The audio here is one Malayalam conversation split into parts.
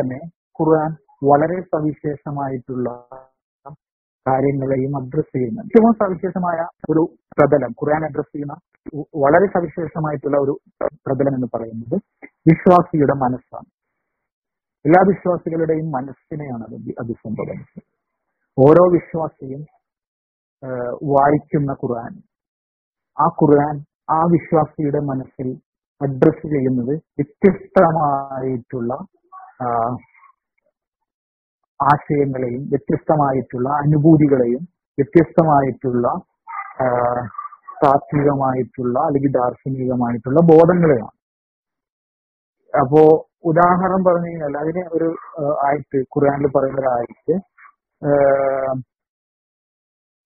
തന്നെ ഖുർആൻ വളരെ സവിശേഷമായിട്ടുള്ള കാര്യങ്ങളെയും അഡ്രസ് ചെയ്യുന്നു ഏറ്റവും സവിശേഷമായ ഒരു പ്രതലം ഖുർആൻ അഡ്രസ് ചെയ്യുന്ന വളരെ സവിശേഷമായിട്ടുള്ള ഒരു പ്രതലം എന്ന് പറയുന്നത് വിശ്വാസിയുടെ മനസ്സാണ്. എല്ലാ വിശ്വാസികളുടെയും മനസ്സിനെയാണ് അത് അഭി- അഭിസംബോധന ചെയ്യുന്നത് ഓരോ വിശ്വാസിയും വായിക്കുന്ന ഖുർആൻ ആ ഖുർആൻ ആ വിശ്വാസിയുടെ മനസ്സിൽ അഡ്രസ് ചെയ്യുന്നത് വ്യത്യസ്തമായിട്ടുള്ള ആശയങ്ങളെയും വ്യത്യസ്തമായിട്ടുള്ള അനുഭൂതികളെയും വ്യത്യസ്തമായിട്ടുള്ള താത്വികമായിട്ടുള്ള അല്ലെങ്കിൽ ദാർശനികമായിട്ടുള്ള ബോധങ്ങളെയാണ്. അപ്പോ ഉദാഹരണം പറഞ്ഞു കഴിഞ്ഞാൽ അതിന് ഒരു ആയിട്ട് ഖുർആനിൽ പറയുന്ന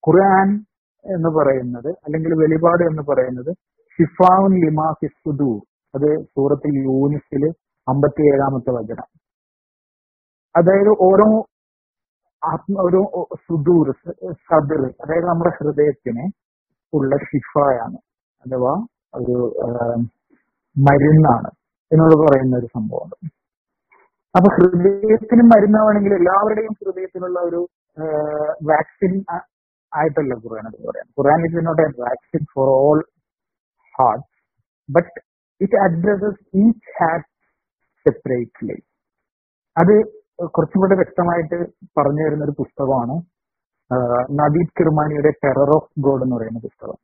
ഖുർആൻ എന്ന് പറയുന്നത് അല്ലെങ്കിൽ വെളിപാട് എന്ന് പറയുന്നത് ഷിഫാവുൻ ലിമാ ഫിസുദൂർ അത് സൂറത്തിൽ യൂനിസിൽ അമ്പത്തി ഏഴാമത്തെ വചനം. അതായത് ഓരോ ആത്മ ഒരു സുദൂർ സദർ അതായത് നമ്മുടെ ഹൃദയത്തിന് ഉള്ള ഷിഫായാണ് അഥവാ ഒരു മരുന്നാണ് എന്നോട് പറയുന്ന ഒരു സംഭവമാണ് അപ്പൊ ഹൃദയത്തിന് മരുന്നാവണമെങ്കിൽ എല്ലാവരുടെയും ഹൃദയത്തിനുള്ള ഒരു വാക്സിൻ ആയിട്ടല്ല ഖുർആൻ അത് പറയാം Quran is not a vaccine for all heart but it addresses each heart separately അത് കുറച്ചും കൂടെ വ്യക്തമായിട്ട് പറഞ്ഞു തരുന്ന ഒരു പുസ്തകമാണ് നദീബ് കിർമാനിയുടെ ടെറർ ഓഫ് ഗോഡ് എന്ന് പറയുന്ന പുസ്തകം.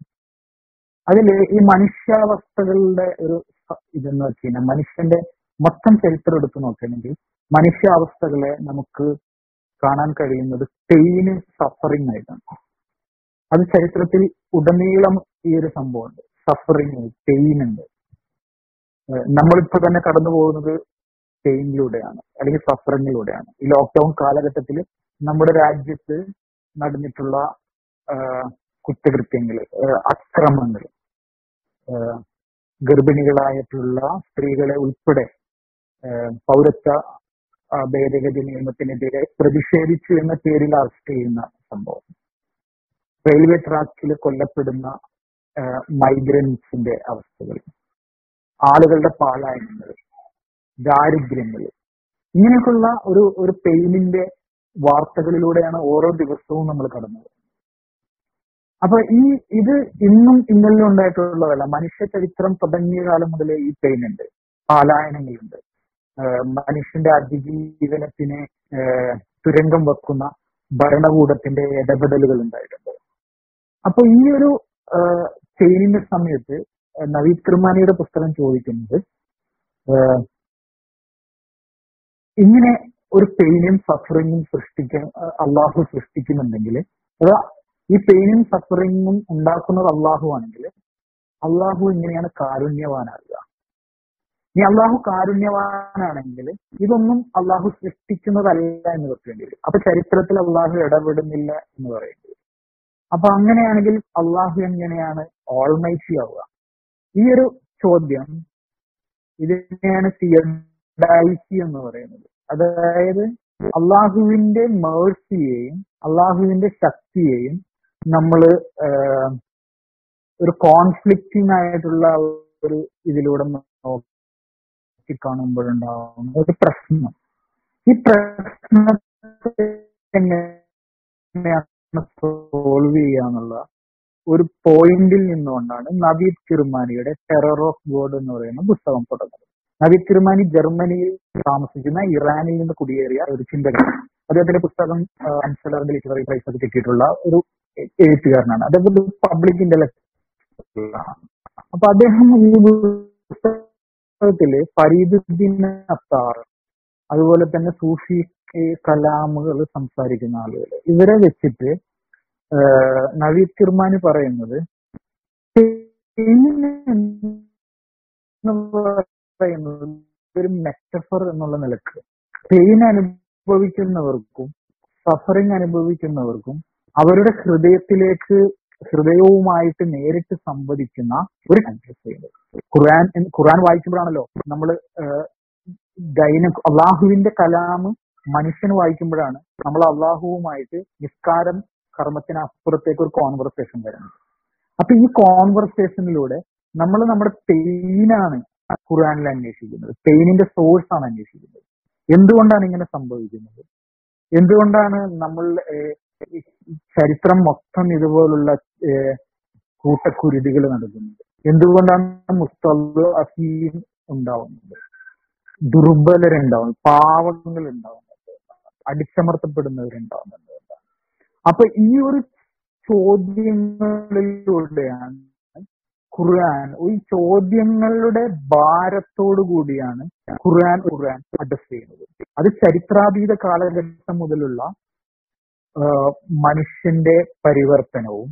അതിൽ ഈ മനുഷ്യാവസ്ഥകളുടെ ഒരു ഇതെന്ന് വെച്ച് കഴിഞ്ഞാൽ മനുഷ്യന്റെ മൊത്തം ചരിത്രം എടുത്തു നോക്കുകയാണെങ്കിൽ മനുഷ്യാവസ്ഥകളെ നമുക്ക് കാണാൻ കഴിയുന്നത് പെയിന് സഫറിങ് ആയിട്ടാണ്. അത് ചരിത്രത്തിൽ ഉടനീളം ഈ ഒരു സംഭവമുണ്ട്. സഫറിങ് പെയിൻ ഉണ്ട്. നമ്മളിപ്പോ തന്നെ കടന്നു പോകുന്നത് പെയിനിലൂടെയാണ് അല്ലെങ്കിൽ സഫറിങ്ങിലൂടെയാണ് ഈ ലോക്ക്ഡൌൺ കാലഘട്ടത്തിൽ നമ്മുടെ രാജ്യത്ത് നടന്നിട്ടുള്ള കുറ്റകൃത്യങ്ങൾ അക്രമങ്ങൾ ഗർഭിണികളായിട്ടുള്ള സ്ത്രീകളെ ഉൾപ്പെടെ പൗരത്വ ഭേദഗതി നിയമത്തിനെതിരെ പ്രതിഷേധിച്ചു എന്ന പേരിൽ അറസ്റ്റ് ചെയ്യുന്ന സംഭവം. റെയിൽവേ ട്രാക്കിൽ കൊല്ലപ്പെടുന്ന മൈഗ്രൻസിന്റെ അവസ്ഥകൾ ആളുകളുടെ പാലായനങ്ങൾ ദാരിദ്ര്യങ്ങൾ. ഇങ്ങനെയൊക്കെയുള്ള ഒരു ഒരു പെയിനിന്റെ വാർത്തകളിലൂടെയാണ് ഓരോ ദിവസവും നമ്മൾ കടന്നത്. അപ്പൊ ഈ ഇത് ഇന്നും ഇന്നലെ ഉണ്ടായിട്ടുള്ളതല്ല. മനുഷ്യ ചരിത്രം തുടങ്ങിയ കാലം മുതലേ ഈ പെയിൻ ഉണ്ട്. പാലായനങ്ങളുണ്ട്. മനുഷ്യന്റെ അതിജീവനത്തിന് തുരങ്കം വെക്കുന്ന ഭരണകൂടത്തിന്റെ ഇടപെടലുകൾ ഉണ്ടായിട്ടുണ്ട്. അപ്പൊ ഈ ഒരു ചെയിനിന്റെ സമയത്ത് നവീത് കിർമാനിയുടെ പുസ്തകം ചോദിക്കുന്നത് ഇങ്ങനെ ഒരു പെയിനും സഫറിങ്ങും സൃഷ്ടിക്കാൻ അള്ളാഹു സൃഷ്ടിക്കുന്നുണ്ടെങ്കിൽ അതാ ഈ പെയിനും സഫറിങ്ങും ഉണ്ടാക്കുന്നത് അള്ളാഹു ആണെങ്കിൽ അള്ളാഹു ഇങ്ങനെയാണ് കാരുണ്യവാനാകുക. ഇനി അള്ളാഹു കാരുണ്യവാനാണെങ്കിൽ ഇതൊന്നും അള്ളാഹു സൃഷ്ടിക്കുന്നതല്ല എന്ന് വെക്കേണ്ടി വരും. അപ്പൊ ചരിത്രത്തിൽ അള്ളാഹു ഇടപെടുന്നില്ല എന്ന് പറയേണ്ടി വരും. അപ്പൊ അങ്ങനെയാണെങ്കിൽ അള്ളാഹു എങ്ങനെയാണ് ഓൾമൈറ്റി ആവുക? ഈ ഒരു ചോദ്യം ഇതിനെയാണ് തിയഡാലിറ്റി എന്ന് പറയുന്നത്. അതായത് അള്ളാഹുവിന്റെ മേഴ്സിയെയും അള്ളാഹുവിന്റെ ശക്തിയെയും നമ്മൾ ഒരു കോൺഫ്ലിക്റ്റിംഗ് ആയിട്ടുള്ള ഒരു ഇതിലൂടെ നോക്കി കാണുമ്പോഴുണ്ടാവുന്ന ഒരു പ്രശ്നം. ഈ പ്രശ്നത്തെ എങ്ങനെയാണ് സോൾവ് ചെയ്യാന്നുള്ള ഒരു പോയിന്റിൽ നിന്നുകൊണ്ടാണ് നവീദ് കിർമാനിയുടെ ടെറർ ഓഫ് ഗോഡ് എന്ന് പറയുന്ന പുസ്തകം തുടങ്ങുന്നത്. നവീദ് കിർമാനി ജർമ്മനിയിൽ താമസിക്കുന്ന ഇറാനിൽ നിന്ന് കുടിയേറിയ ഒരു ചിന്തകൻ. അദ്ദേഹത്തിന്റെ പുസ്തകം അൻസലറിന്റെ ലിറ്റററി പ്രൈസ് ഒക്കെ കിട്ടിയിട്ടുള്ള ഒരു എഴുത്തുകാരനാണ്. അദ്ദേഹം പബ്ലിക് ഇന്റലക്ട് അപ്പൊ അദ്ദേഹം ഈ പുസ്തകത്തിൽ ഫരീദുദ്ദീൻ അത്താർ അതുപോലെ തന്നെ സൂഫി കലാമുകൾ സംസാരിക്കുന്ന ആളുകൾ. ഇവരെ വെച്ചിട്ട് നവീദ് കിർമാനി പറയുന്നത് പറയുന്നത് ഒരു മെറ്റഫർ എന്നുള്ള നിലയ്ക്ക്. പെയിൻ അനുഭവിക്കുന്നവർക്കും സഫറിങ് അനുഭവിക്കുന്നവർക്കും അവരുടെ ഹൃദയത്തിലേക്ക് ഹൃദയവുമായിട്ട് നേരിട്ട് സംവദിക്കുന്ന ഒരു ചെയ്യുന്നത് ഖുർആൻ ഖുർആൻ വായിക്കുമ്പോഴാണല്ലോ നമ്മൾ ദൈന അള്ളാഹുവിന്റെ കലാമ് മനുഷ്യന് വായിക്കുമ്പോഴാണ് നമ്മൾ അള്ളാഹുവുമായിട്ട് നിസ്കാരം കർമ്മത്തിന് അപ്പുറത്തേക്ക് ഒരു കോൺവെർസേഷൻ വരുന്നത്. അപ്പൊ ഈ കോൺവെർസേഷനിലൂടെ നമ്മൾ നമ്മുടെ പെയിനാണ് ഖുർആനിൽ അന്വേഷിക്കുന്നത് പെയിനിന്റെ സോഴ്സ് ആണ് അന്വേഷിക്കുന്നത്. എന്തുകൊണ്ടാണ് ഇങ്ങനെ സംഭവിക്കുന്നത്? എന്തുകൊണ്ടാണ് നമ്മൾ ചരിത്രം മൊത്തം ഇതുപോലുള്ള കൂട്ടക്കുരുതികൾ നടക്കുന്നത് എന്തുകൊണ്ടാണ് മുസ്തബ് അസീം ഉണ്ടാവുന്നത്? ദുർബലരുണ്ടാവുന്നത് പാവങ്ങൾ ഉണ്ടാവുന്നത് അടിച്ചമർത്തപ്പെടുന്നവരുണ്ടാവുന്നത്. അപ്പൊ ഈ ഒരു ചോദ്യങ്ങളിലൂടെയാണ് ഖുർആൻ. ഈ ചോദ്യങ്ങളുടെ ഭാരത്തോടു കൂടിയാണ് ഖുർആൻ ഖുർആൻ അഡ്രസ് ചെയ്യുന്നത്. അത് ചരിത്രാതീത കാലഘട്ടം മുതലുള്ള മനുഷ്യന്റെ പരിവർത്തനവും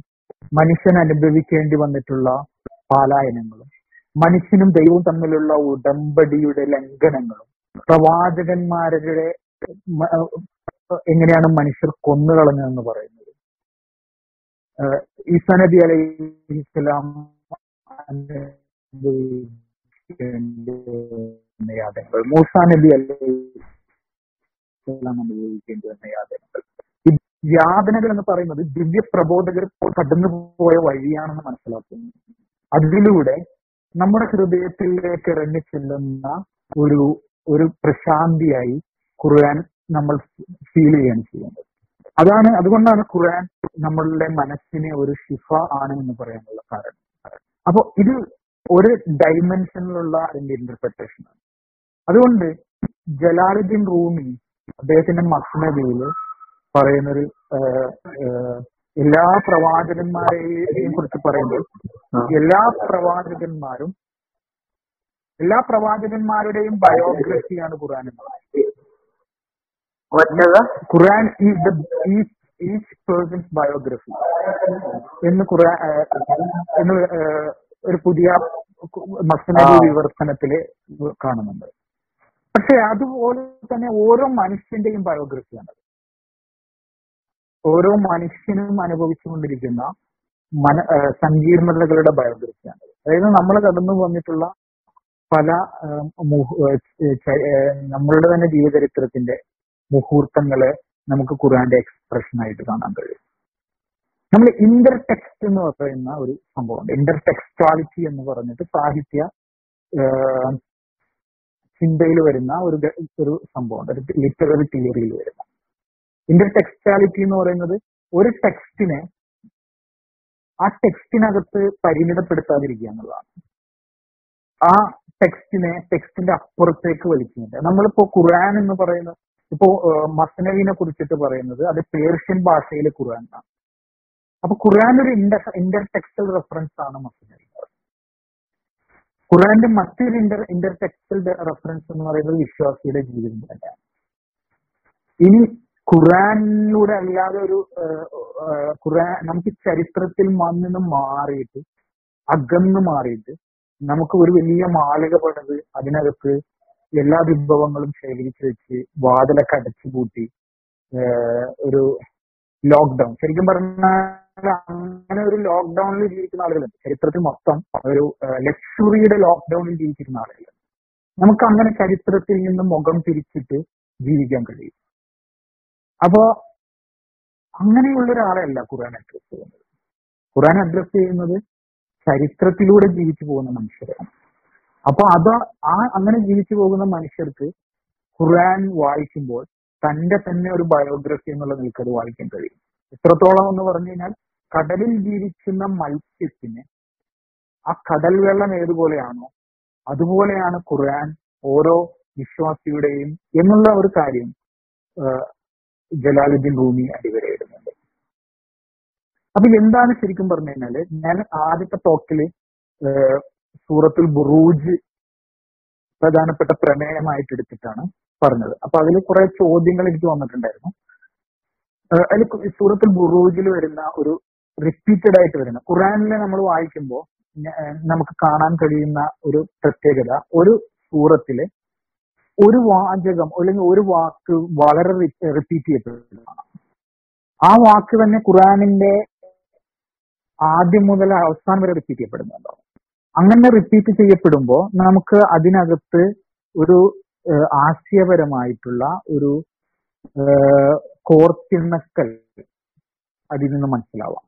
മനുഷ്യൻ അനുഭവിക്കേണ്ടി വന്നിട്ടുള്ള പാലായനങ്ങളും മനുഷ്യനും ദൈവവും തമ്മിലുള്ള ഉടമ്പടിയുടെ ലംഘനങ്ങളും പ്രവാചകന്മാരുടെ എങ്ങനെയാണ് മനുഷ്യർ കൊന്നുകളഞ്ഞതെന്ന് പറയുന്നത്. ഈസാനബി ഈസാ നബി അലൈഹി ഇസ്ലാം അനുഭവിക്കേണ്ട യാതനകൾ മൂസാ നബി അലൈഹി ഇസ്ലാം അനുഭവിക്കേണ്ടി വന്ന യാതനകൾ ഈ യാതനകൾ എന്ന് പറയുന്നത് ദിവ്യ പ്രബോധകർ കടന്നു പോയ വഴിയാണെന്ന് മനസ്സിലാക്കുന്നു. അതിലൂടെ നമ്മുടെ ഹൃദയത്തിലേക്ക് ഇറങ്ങി ചെല്ലുന്ന ഒരു ഒരു പ്രശാന്തിയായി ഖുർആൻ നമ്മൾ ഫീൽ ചെയ്യാണ് ചെയ്യുന്നത്. അതാണ് അതുകൊണ്ടാണ് ഖുർആൻ നമ്മളുടെ മനസ്സിനെ ഒരു ഷിഫ ആണ് എന്ന് പറയാനുള്ള കാരണം. അപ്പൊ ഇത് ഒരു ഡൈമെൻഷനിലുള്ള അതിന്റെ ഇന്റർപ്രിട്ടേഷൻ ആണ്. അതുകൊണ്ട് ജലാലുദ്ദീൻ റൂമി അദ്ദേഹത്തിന്റെ മസ്നദിയിൽ പറയുന്നൊരു എല്ലാ പ്രവാചകന്മാരെയും കുറിച്ച് പറയുമ്പോൾ എല്ലാ പ്രവാചകന്മാരും എല്ലാ പ്രവാചകന്മാരുടെയും ബയോഗ്രഫിയാണ് ഖുറാൻ എന്ന് പറയുന്നത്. Is the each person's biography എന്ന് കുറെ എന്ന് ഒരു പുതിയ മസ്നദി ആ. വിവർത്തനത്തിൽ കാണുന്നുണ്ട്. പക്ഷെ അതുപോലെ തന്നെ ഓരോ മനുഷ്യന്റെയും ബയോഗ്രഫിയാണ് ഓരോ മനുഷ്യനും അനുഭവിച്ചുകൊണ്ടിരിക്കുന്ന മന സങ്കീർണതകളുടെ ബയോഗ്രഫിയാണ് അതായത് നമ്മൾ കടന്നു വന്നിട്ടുള്ള പല നമ്മളുടെ തന്നെ ജീവചരിത്രത്തിന്റെ മുഹൂർത്തങ്ങൾ നമുക്ക് ഖുർആന്റെ ആയിട്ട് കാണാൻ കഴിയും. നമ്മൾ ഇന്റർ ടെക്സ്റ്റ് എന്ന് പറയുന്ന ഒരു സംഭവമുണ്ട്. ഇന്റർ ടെക്സ്റ്റാലിറ്റി എന്ന് പറഞ്ഞിട്ട് സാഹിത്യ ചിന്തയിൽ വരുന്ന ഒരു ഒരു സംഭവമുണ്ട്. ഒരു ലിറ്റററി തിയറിയിൽ വരുന്ന. ഇന്റർ ടെക്സ്റ്റാലിറ്റി എന്ന് പറയുന്നത് ഒരു ടെക്സ്റ്റിനെ ആ ടെക്സ്റ്റിനകത്ത് പരിമിതപ്പെടുത്താതിരിക്കുക എന്നുള്ളതാണ്. ആ ടെക്സ്റ്റിനെ ടെക്സ്റ്റിന്റെ അപ്പുറത്തേക്ക് വലിക്കുന്നുണ്ട്. നമ്മളിപ്പോ ഖുർആൻ എന്ന് പറയുന്ന ഇപ്പോ മസ്നവിനെ കുറിച്ചിട്ട് പറയുന്നത് അത് പേർഷ്യൻ ഭാഷയിലെ ഖുർആനാണ് അപ്പൊ ഖുർആൻ ഒരു ഇന്റർ ഇന്റർ ടെക്സ്റ്റൽ റെഫറൻസ് ആണ് മസ്നവി. ഖുർആന്റെ മറ്റൊരു ഇന്റർ ഇന്റർ ടെക്സ്റ്റൽ റെഫറൻസ് എന്ന് പറയുന്നത് വിശ്വാസിയുടെ ജീവിതം തന്നെയാണ്. ഇനി ഖുറാനിലൂടെ അല്ലാതെ ഒരു ഖുറാൻ നമുക്ക് ചരിത്രത്തിൽ നിന്ന് മാറിയിട്ട് അകന്നു മാറിയിട്ട് നമുക്ക് ഒരു വലിയ മാളിക പണിത് അതിനകത്ത് എല്ലാ വിഭവങ്ങളും ശേഖരിച്ചു വെച്ച് വാതിലൊക്കെ അടച്ചു പൂട്ടി ഏഹ്, ഒരു ലോക്ക്ഡൌൺ. ശരിക്കും പറഞ്ഞാൽ അങ്ങനെ ഒരു ലോക്ക്ഡൌണിൽ ജീവിക്കുന്ന ആളുകളുണ്ട്. ചരിത്രത്തിൽ മൊത്തം ഒരു ലക്ഷറിയുടെ ലോക്ക്ഡൌണിൽ ജീവിച്ചിരുന്ന ആളുകൾ. നമുക്ക് അങ്ങനെ ചരിത്രത്തിൽ നിന്ന് മുഖം തിരിച്ചിട്ട് ജീവിക്കാൻ കഴിയും. അപ്പോ അങ്ങനെയുള്ള ഒരാളെയല്ല ഖുർആൻ അഡ്രസ് ചെയ്യുന്നത്. ഖുർആൻ അഡ്രസ് ചെയ്യുന്നത് ചരിത്രത്തിലൂടെ ജീവിച്ചു പോകുന്ന മനുഷ്യരാണ്. അപ്പൊ അത് ആ അങ്ങനെ ജീവിച്ചു പോകുന്ന മനുഷ്യർക്ക് ഖുർആൻ വായിക്കുമ്പോൾ തന്റെ തന്നെ ഒരു ബയോഗ്രഫി എന്നുള്ള നിലയ്ക്ക് അത് വായിക്കാൻ കഴിയും. എത്രത്തോളം എന്ന് പറഞ്ഞു കഴിഞ്ഞാൽ കടലിൽ ജീവിക്കുന്ന മത്സ്യത്തിന് ആ കടൽ വെള്ളം ഏതുപോലെയാണോ അതുപോലെയാണ് ഖുർആൻ ഓരോ വിശ്വാസിയുടെയും എന്നുള്ള ഒരു കാര്യം ജലാലുദ്ദീൻ ഭൂമി അടിവരയിടുന്നുണ്ട്. അപ്പൊ എന്താണ് ശരിക്കും പറഞ്ഞു കഴിഞ്ഞാൽ ഞാൻ ആദ്യത്തെ ടോക്കിൽ സൂറത്തുൽ ബുറൂജ് പ്രധാനപ്പെട്ട പ്രമേയമായിട്ട് എടുത്തിട്ടാണ് പറഞ്ഞത്. അപ്പൊ അതിൽ കുറെ ചോദ്യങ്ങൾ എനിക്ക് വന്നിട്ടുണ്ടായിരുന്നു. അതിൽ സൂറത്തിൽ ബുറൂജിൽ വരുന്ന ഒരു റിപ്പീറ്റഡ് ആയിട്ട് വരുന്ന ഖുറാനിലെ നമ്മൾ വായിക്കുമ്പോൾ നമുക്ക് കാണാൻ കഴിയുന്ന ഒരു പ്രത്യേകത ഒരു സൂറത്തിൽ ഒരു വാചകം അല്ലെങ്കിൽ ഒരു വാക്ക് വളരെ റിപ്പീറ്റ് ചെയ്യപ്പെടുന്നതാണ്. ആ വാക്ക് തന്നെ ഖുറാനിന്റെ ആദ്യം മുതൽ അവസാനം വരെ റിപ്പീറ്റ് ചെയ്യപ്പെടുന്നുണ്ടാവും അങ്ങനെ റിപ്പീറ്റ് ചെയ്യപ്പെടുമ്പോൾ നമുക്ക് അതിനകത്ത് ഒരു ആശയപരമായിട്ടുള്ള ഒരു കോർത്തിണക്കൽ അതിൽ നിന്ന് മനസ്സിലാവാം.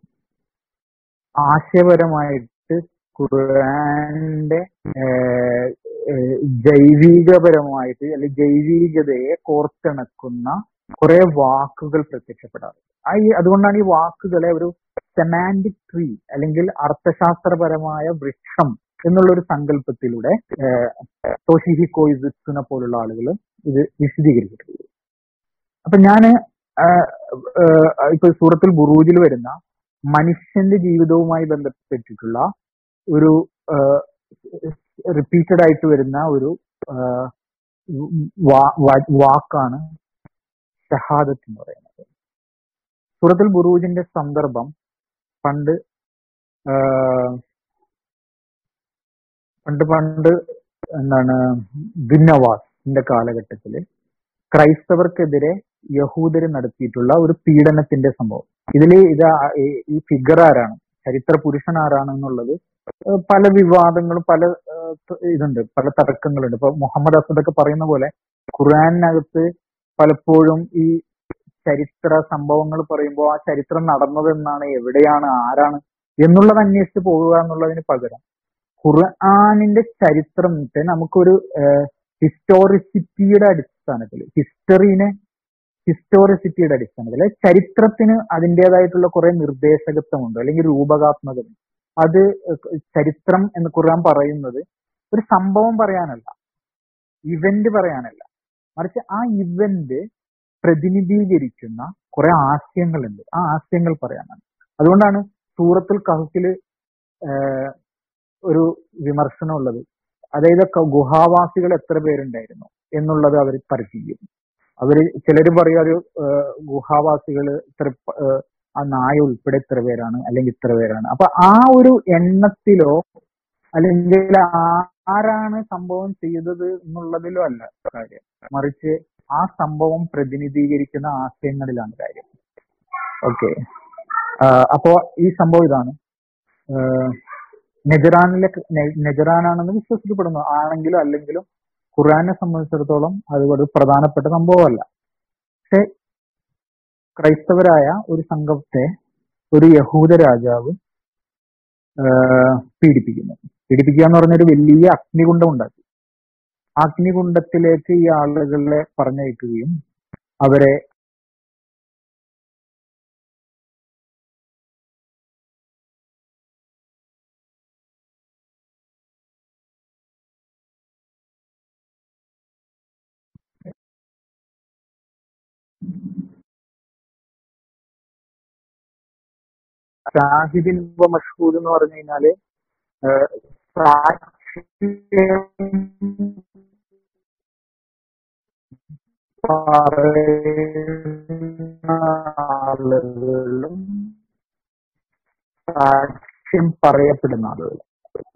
ആശയപരമായിട്ട് ഖുർആന്റെ ജൈവികപരമായിട്ട് അല്ലെങ്കിൽ ജൈവികതയെ കോർത്തിണക്കുന്ന കുറെ വാക്കുകൾ പ്രത്യക്ഷപ്പെടാറുണ്ട്. ആ ഈ അതുകൊണ്ടാണ് ഈ വാക്കുകളെ ഒരു സെമാന്റിക് ട്രീ അല്ലെങ്കിൽ അർത്ഥശാസ്ത്രപരമായ വൃക്ഷം എന്നുള്ള ഒരു സങ്കല്പത്തിലൂടെ തോഷിഹിക്കോയിസിനെ കോയിസിനെ പോലുള്ള ആളുകൾ ഇത് വിശദീകരിച്ചിട്ടുള്ളത് അപ്പൊ ആഹ് ഇപ്പൊ സൂറത്തിൽ ബുറൂജിൽ വരുന്ന മനുഷ്യന്റെ ജീവിതവുമായി ബന്ധപ്പെട്ടിട്ടുള്ള ഒരു റിപ്പീറ്റഡ് ആയിട്ട് വരുന്ന ഒരു വാക്കാണ് ഷഹാദത്ത് എന്ന് പറയുന്നത്. സൂറത്തുൽ ബുറൂജിന്റെ സന്ദർഭം പണ്ട് പണ്ട് പണ്ട് എന്താണ് ബിന്നവാസിന്റെ കാലഘട്ടത്തിൽ ക്രൈസ്തവർക്കെതിരെ യഹൂദര് നടത്തിയിട്ടുള്ള ഒരു പീഡനത്തിന്റെ സംഭവം. ഇതിൽ ഇത് ഈ- ഫിഗർ ആരാണ്? ചരിത്ര പുരുഷൻ ആരാണ് എന്നുള്ളത് പല വിവാദങ്ങളും പല ഇതുണ്ട് പല തർക്കങ്ങളുണ്ട്. ഇപ്പൊ മുഹമ്മദ് അസദ് ഒക്കെ പറയുന്ന പോലെ ഖുറാനകത്ത് പലപ്പോഴും ഈ ചരിത്ര സംഭവങ്ങൾ പറയുമ്പോൾ ആ ചരിത്രം നടന്നതെന്നാണ് എവിടെയാണ് ആരാണ് എന്നുള്ളത് അന്വേഷിച്ച് പോകുക എന്നുള്ളതിന് പകരം ഖുർആാനിന്റെ ചരിത്രം നമുക്കൊരു ഹിസ്റ്റോറിസിറ്റിയുടെ അടിസ്ഥാനത്തിൽ ഹിസ്റ്ററിനെ ഹിസ്റ്റോറിസിറ്റിയുടെ അടിസ്ഥാനത്തിൽ ചരിത്രത്തിന് അതിന്റെതായിട്ടുള്ള കുറെ നിർദ്ദേശകത്വമുണ്ട് അല്ലെങ്കിൽ രൂപകാത്മകത. അത് ചരിത്രം എന്ന് ഖുർആൻ പറയുന്നത് ഒരു സംഭവം പറയാനല്ല ഇവന്റ് പറയാനല്ല. മറിച്ച് ആ ഇവന്റ് പ്രതിനിധീകരിക്കുന്ന കുറെ ആശയങ്ങളുണ്ട്. ആ ആശയങ്ങൾ പറയാനാണ്. അതുകൊണ്ടാണ് സൂറത്തുൽ കഹഫിൽ ഒരു വിമർശനം ഉള്ളത് അതായത് ഗുഹാവാസികൾ എത്ര പേരുണ്ടായിരുന്നു എന്നുള്ളത് അവർ പരിചയം അവർ ചിലര് പറയും ഒരു ഗുഹാവാസികൾ ഇത്ര ആ നായ ഉൾപ്പെടെ ഇത്ര പേരാണ് അല്ലെങ്കിൽ ഇത്ര പേരാണ്. അപ്പൊ ആ ഒരു എണ്ണത്തിലോ അല്ലെങ്കിൽ ആരാണ് സംഭവം ചെയ്തത് എന്നുള്ളതിലോ അല്ല കാര്യം മറിച്ച് ആ സംഭവം പ്രതിനിധീകരിക്കുന്ന ആശയങ്ങളിലാണ് കാര്യം. ഓക്കെ അപ്പോ ഈ സംഭവം ഇതാണ്. നെജറാനിലെ നെജറാനാണെന്ന് വിശ്വസിക്കപ്പെടുന്നു. ആണെങ്കിലും അല്ലെങ്കിലും ഖുറാനെ സംബന്ധിച്ചിടത്തോളം അത് ഒരു പ്രധാനപ്പെട്ട സംഭവമല്ല. പക്ഷെ ക്രൈസ്തവരായ ഒരു സംഘത്തെ ഒരു യഹൂദ രാജാവ് പീഡിപ്പിക്കുന്നു. പീഡിപ്പിക്കുക എന്ന് പറഞ്ഞൊരു വലിയ അഗ്നികുണ്ഡം ഉണ്ടാക്കി അഗ്നികുണ്ഡത്തിലേക്ക് ഈ ആളുകളെ പറഞ്ഞയക്കുകയും അവരെ ഷാഹിദിൻ എന്ന് പറഞ്ഞു കഴിഞ്ഞാൽ പറയുന്ന ആളുകളും സാക്ഷ്യം പറയപ്പെടുന്ന ആളുകൾ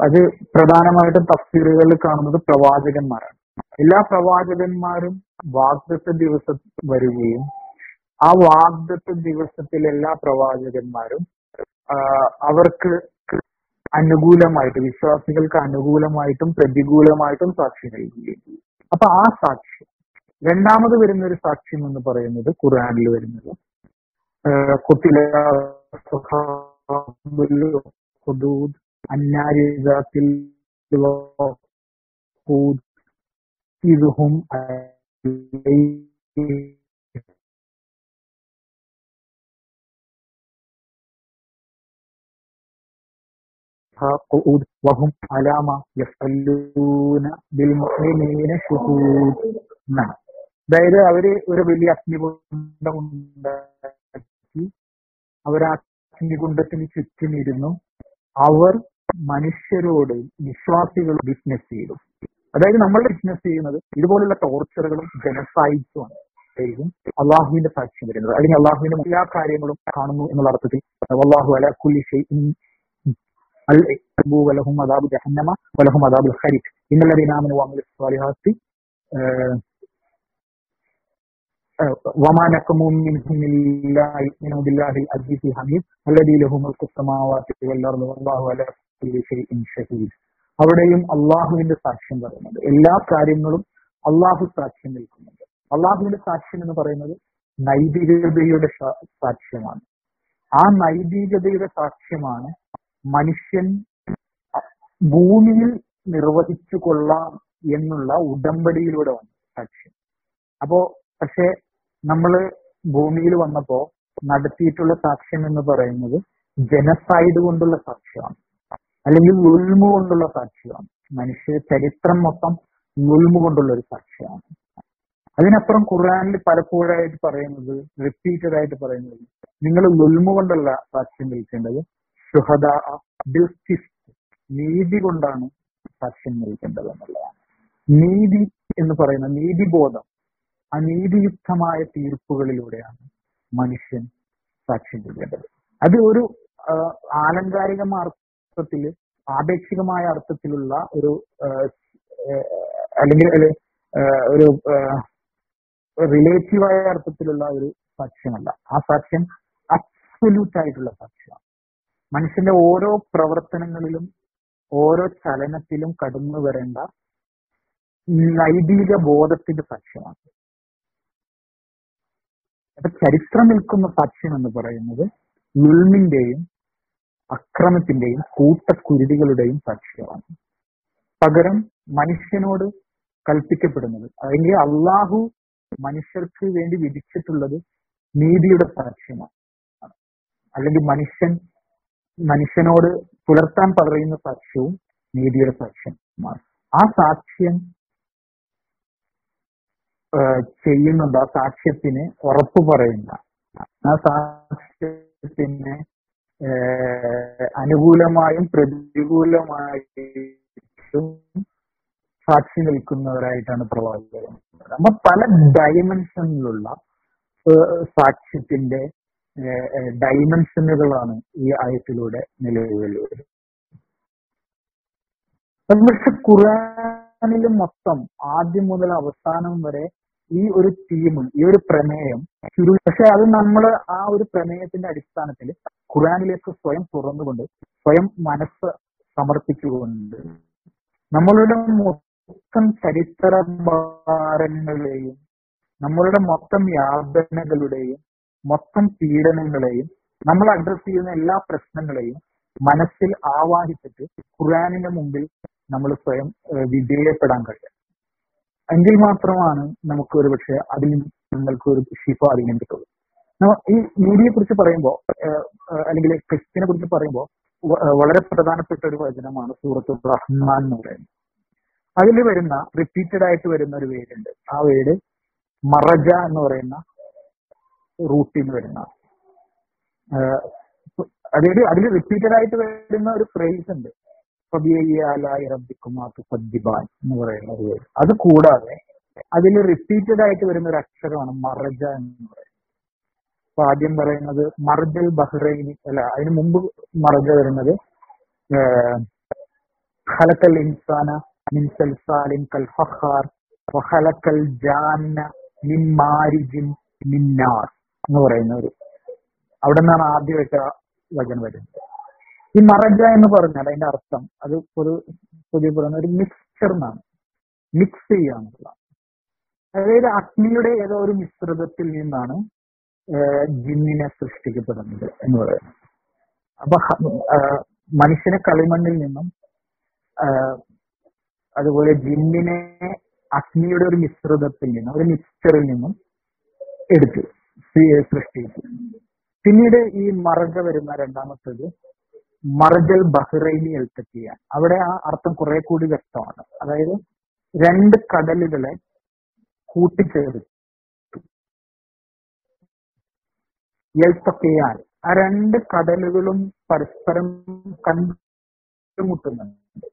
അത് പ്രധാനമായിട്ടും തഫ്സീറുകളിൽ കാണുന്നത് പ്രവാചകന്മാരാണ്. എല്ലാ പ്രവാചകന്മാരും വാഗ്ദത്ത ദിവസം വരികയും ആ വാഗ്ദത്ത ദിവസത്തിൽ എല്ലാ പ്രവാചകന്മാരും അവർക്ക് അനുകൂലമായിട്ട് വിശ്വാസികൾക്ക് അനുകൂലമായിട്ടും പ്രതികൂലമായിട്ടും സാക്ഷി നൽകുകയും അപ്പൊ ആ സാക്ഷ്യം രണ്ടാമത് വരുന്ന ഒരു സാക്ഷ്യം എന്ന് പറയുന്നത് ഖുർആനിൽ വരുന്നത് آه، قتل أصحاب الخدود النار ذات الوقود إذ هم عليها قعود وهم على ما يفعلون بالمؤمنين شهود نعم അതായത് അവർ ഒരു വലിയ അഗ്നികുണ്ഡം ഉണ്ടാക്കി അവർ ആ അഗ്നികുണ്ഡത്തിന് ചുറ്റുമിരുന്നു. അവർ മനുഷ്യരോട് വിശ്വാസികൾ ബിസിനസ് ചെയ്തു. അതായത് നമ്മൾ ബിസിനസ് ചെയ്യുന്നത് ഇതുപോലുള്ള ടോർച്ചറുകളും ജനസൈറ്റ്സുമാണ് ആയിരിക്കും അള്ളാഹുവിന്റെ സാക്ഷ്യം വരുന്നത്. അല്ലെങ്കിൽ അള്ളാഹുവിന്റെ എല്ലാ കാര്യങ്ങളും കാണുന്നു എന്നുള്ള അർത്ഥത്തിൽ അള്ളാഹു അല കുലി വലഹും ജഹന്നമ വലഹും അദാബുൽ ഹരിഫ് ഇന്നലെ ദിനാമനു വാങ്ങൽ وما نقموا منهم إلا يؤمنوا بالله العزيز الحميد الذي له ملك السماوات والأرض والله على كل شيء شهيد അവിടെയും അള്ളാഹുവിന്റെ സാക്ഷ്യം പറയുന്നത് എല്ലാ കാര്യങ്ങളും അള്ളാഹു സാക്ഷ്യം നിൽക്കുന്നുണ്ട് അള്ളാഹുവിന്റെ സാക്ഷ്യം എന്ന് പറയുന്നത് നൈതികതയുടെ സാ- സാക്ഷ്യമാണ് ആ നൈതികതയുടെ സാക്ഷ്യമാണ് മനുഷ്യൻ ഭൂമിയിൽ നിർവഹിച്ചു കൊള്ളാം എന്നുള്ള ഉടമ്പടിയിലൂടെ വന്നു സാക്ഷ്യം അപ്പോ പക്ഷെ നമ്മൾ ഭൂമിയിൽ വന്നപ്പോ നടത്തിയിട്ടുള്ള സാക്ഷ്യം എന്ന് പറയുന്നത് ജനസൈഡ് കൊണ്ടുള്ള സാക്ഷ്യമാണ് അല്ലെങ്കിൽ ഉൾമു കൊണ്ടുള്ള സാക്ഷ്യമാണ് മനുഷ്യ ചരിത്രം മൊത്തം ഉൾമു കൊണ്ടുള്ള ഒരു സാക്ഷ്യമാണ് അതിനപ്പുറം ഖുർആാനിൽ പലപ്പോഴായിട്ട് പറയുന്നത് റിപ്പീറ്റഡ് ആയിട്ട് പറയുന്നത് നിങ്ങൾ ഉൾമു കൊണ്ടല്ല സാക്ഷ്യം നിൽക്കേണ്ടത് ഷുഹദ. നീതി കൊണ്ടാണ് സാക്ഷ്യം നിൽക്കേണ്ടത് എന്നുള്ളതാണ്. നീതി എന്ന് പറയുന്ന നീതിബോധം. ആ നീതിയുക്തമായ തീർപ്പുകളിലൂടെയാണ് മനുഷ്യൻ സാക്ഷ്യം ചെയ്യേണ്ടത് അത് ഒരു ആലങ്കാരികമായ ആപേക്ഷികമായ അർത്ഥത്തിലുള്ള ഒരു അല്ലെങ്കിൽ ഒരു റിലേറ്റീവായ അർത്ഥത്തിലുള്ള ഒരു സാക്ഷ്യമല്ല. ആ സാക്ഷ്യം അബ്സൊല്യൂട്ട് ആയിട്ടുള്ള സാക്ഷ്യമാണ് മനുഷ്യന്റെ ഓരോ പ്രവർത്തനങ്ങളിലും ഓരോ ചലനത്തിലും കടന്നു വരേണ്ട നൈതിക ബോധത്തിന്റെ സാക്ഷ്യമാണ്. അപ്പൊ ചരിത്രം നിൽക്കുന്ന സാക്ഷ്യം എന്ന് പറയുന്നത് ഉൾമിന്റെയും അക്രമത്തിന്റെയും കൂട്ടക്കുരുതികളുടെയും സാക്ഷ്യമാണ് പകരം മനുഷ്യനോട് കൽപ്പിക്കപ്പെടുന്നത്. അല്ലെങ്കിൽ അള്ളാഹു മനുഷ്യർക്ക് വേണ്ടി വിധിച്ചിട്ടുള്ളത് നീതിയുടെ സാക്ഷ്യമാണ് അല്ലെങ്കിൽ മനുഷ്യൻ മനുഷ്യനോട് പുലർത്താൻ പറയുന്ന സാക്ഷ്യവും നീതിയുടെ സാക്ഷ്യമാണ് ആ സാക്ഷ്യം ചെയ്യുന്നുണ്ട്. ആ സാക്ഷ്യത്തിന് ഉറപ്പ് പറയുന്ന. ആ സാക്ഷ്യത്തിന് അനുകൂലമായും പ്രതികൂലമായും സാക്ഷി നിൽക്കുന്നവരായിട്ടാണ് പ്രവാചകർ നമ്മൾ പല ഡയമെൻഷനിലുള്ള സാക്ഷ്യത്തിന്റെ ഡയമെൻഷനുകളാണ് ഈ ആയത്തിലൂടെ വരുന്നത്. പക്ഷെ ഖുറാനിൽ മൊത്തം ആദ്യം മുതൽ അവസാനം വരെ ഈ ഒരു തീം ഈ ഒരു പ്രമേയം ചുരു പക്ഷെ അത് നമ്മൾ ആ ഒരു പ്രമേയത്തിന്റെ അടിസ്ഥാനത്തിൽ ഖുറാനിലേക്ക് സ്വയം തുറന്നുകൊണ്ട് സ്വയം മനസ്സ് സമർപ്പിച്ചുകൊണ്ട് നമ്മളുടെ മൊത്തം ചരിത്ര ഭാരങ്ങളെയും നമ്മളുടെ മൊത്തം യാതനകളുടെയും മൊത്തം പീഡനങ്ങളെയും നമ്മൾ അഡ്രസ് ചെയ്യുന്ന എല്ലാ പ്രശ്നങ്ങളെയും മനസ്സിൽ ആവാഹിച്ചിട്ട് ഖുറാനിന്റെ മുമ്പിൽ നമ്മൾ സ്വയം വിധേയപ്പെടാൻ കഴിയും. എങ്കിൽ മാത്രമാണ് നമുക്ക് ഒരു പക്ഷേ അതിൽ നിങ്ങൾക്ക് ഒരു ഷിഫ അറിയാൻ കിട്ടുള്ളൂ ഈ നീതിയെ കുറിച്ച് പറയുമ്പോൾ അല്ലെങ്കിൽ ക്രിസ്റ്റിനെ കുറിച്ച് പറയുമ്പോൾ വളരെ പ്രധാനപ്പെട്ട ഒരു വചനമാണ് സൂറത്ത് റഹ്മാൻ എന്ന് പറയുന്നത്. അതിൽ വരുന്ന റിപ്പീറ്റഡ് ആയിട്ട് വരുന്ന ഒരു വേരുണ്ട്. ആ വേര് മറജ എന്ന് പറയുന്ന റൂട്ടിൽ വരുന്ന. അതായത് അതിൽ റിപ്പീറ്റഡ് ആയിട്ട് വരുന്ന ഒരു ഫ്രേസ് ഉണ്ട്. എന്ന് പറയുന്ന ഒരു word. അത് കൂടാതെ അതിൽ റിപ്പീറ്റഡ് ആയിട്ട് വരുന്ന ഒരു അക്ഷരമാണ് മറജ എന്ന് പറയുന്നത് അപ്പൊ ആദ്യം പറയുന്നത് മർജൽ ബഹ്റൈനി അല്ല അതിന് മുമ്പ് മറജ വരുന്നത് ഖലക്കൽ ഇൻസാന മിൻ സൽസാലിൻ കൽ ഫഹാർ വഖലക്കൽ ജാന്ന മിൻ മാരിജിൻ മിന്നാർ നാർ എന്ന് പറയുന്ന ഒരു അവിടെ നിന്നാണ് ആദ്യമായിട്ട് വചനം വരുന്നത് ഈ മറജ എന്ന് പറഞ്ഞാൽ അതിന്റെ അർത്ഥം അത് ഒരു പൊതുവെ പറയുന്ന ഒരു മിക്സ്ചർ എന്നാണ്. മിക്സ് ചെയ്യാന്നുള്ള അതായത് അഗ്നിയുടെ ഏതോ ഒരു മിശ്രിതത്തിൽ നിന്നാണ് ജിന്നിനെ സൃഷ്ടിക്കപ്പെടുന്നത് എന്ന് പറയുന്നത്. അപ്പൊ മനുഷ്യനെ കളിമണ്ണിൽ നിന്നും അതുപോലെ ജിന്നിനെ അഗ്നിയുടെ ഒരു മിശ്രിതത്തിൽ നിന്നും ഒരു മിക്സ്ചറിൽ നിന്നും എടുത്തു സൃഷ്ടിച്ചു. പിന്നീട് ഈ മറക വരുന്ന രണ്ടാമത്തേത് മറജൽ ബഹ്റൈനി എൽത്തക്കിയ. അവിടെ ആ അർത്ഥം കുറെ കൂടി വ്യക്തമാണ്. അതായത് രണ്ട് കടലുകളെ കൂട്ടിച്ചേർത്തു. എൽത്തക്കിയാൽ ആ രണ്ട് കടലുകളും പരസ്പരം കണ്ടുമുട്ടുന്നുണ്ട്.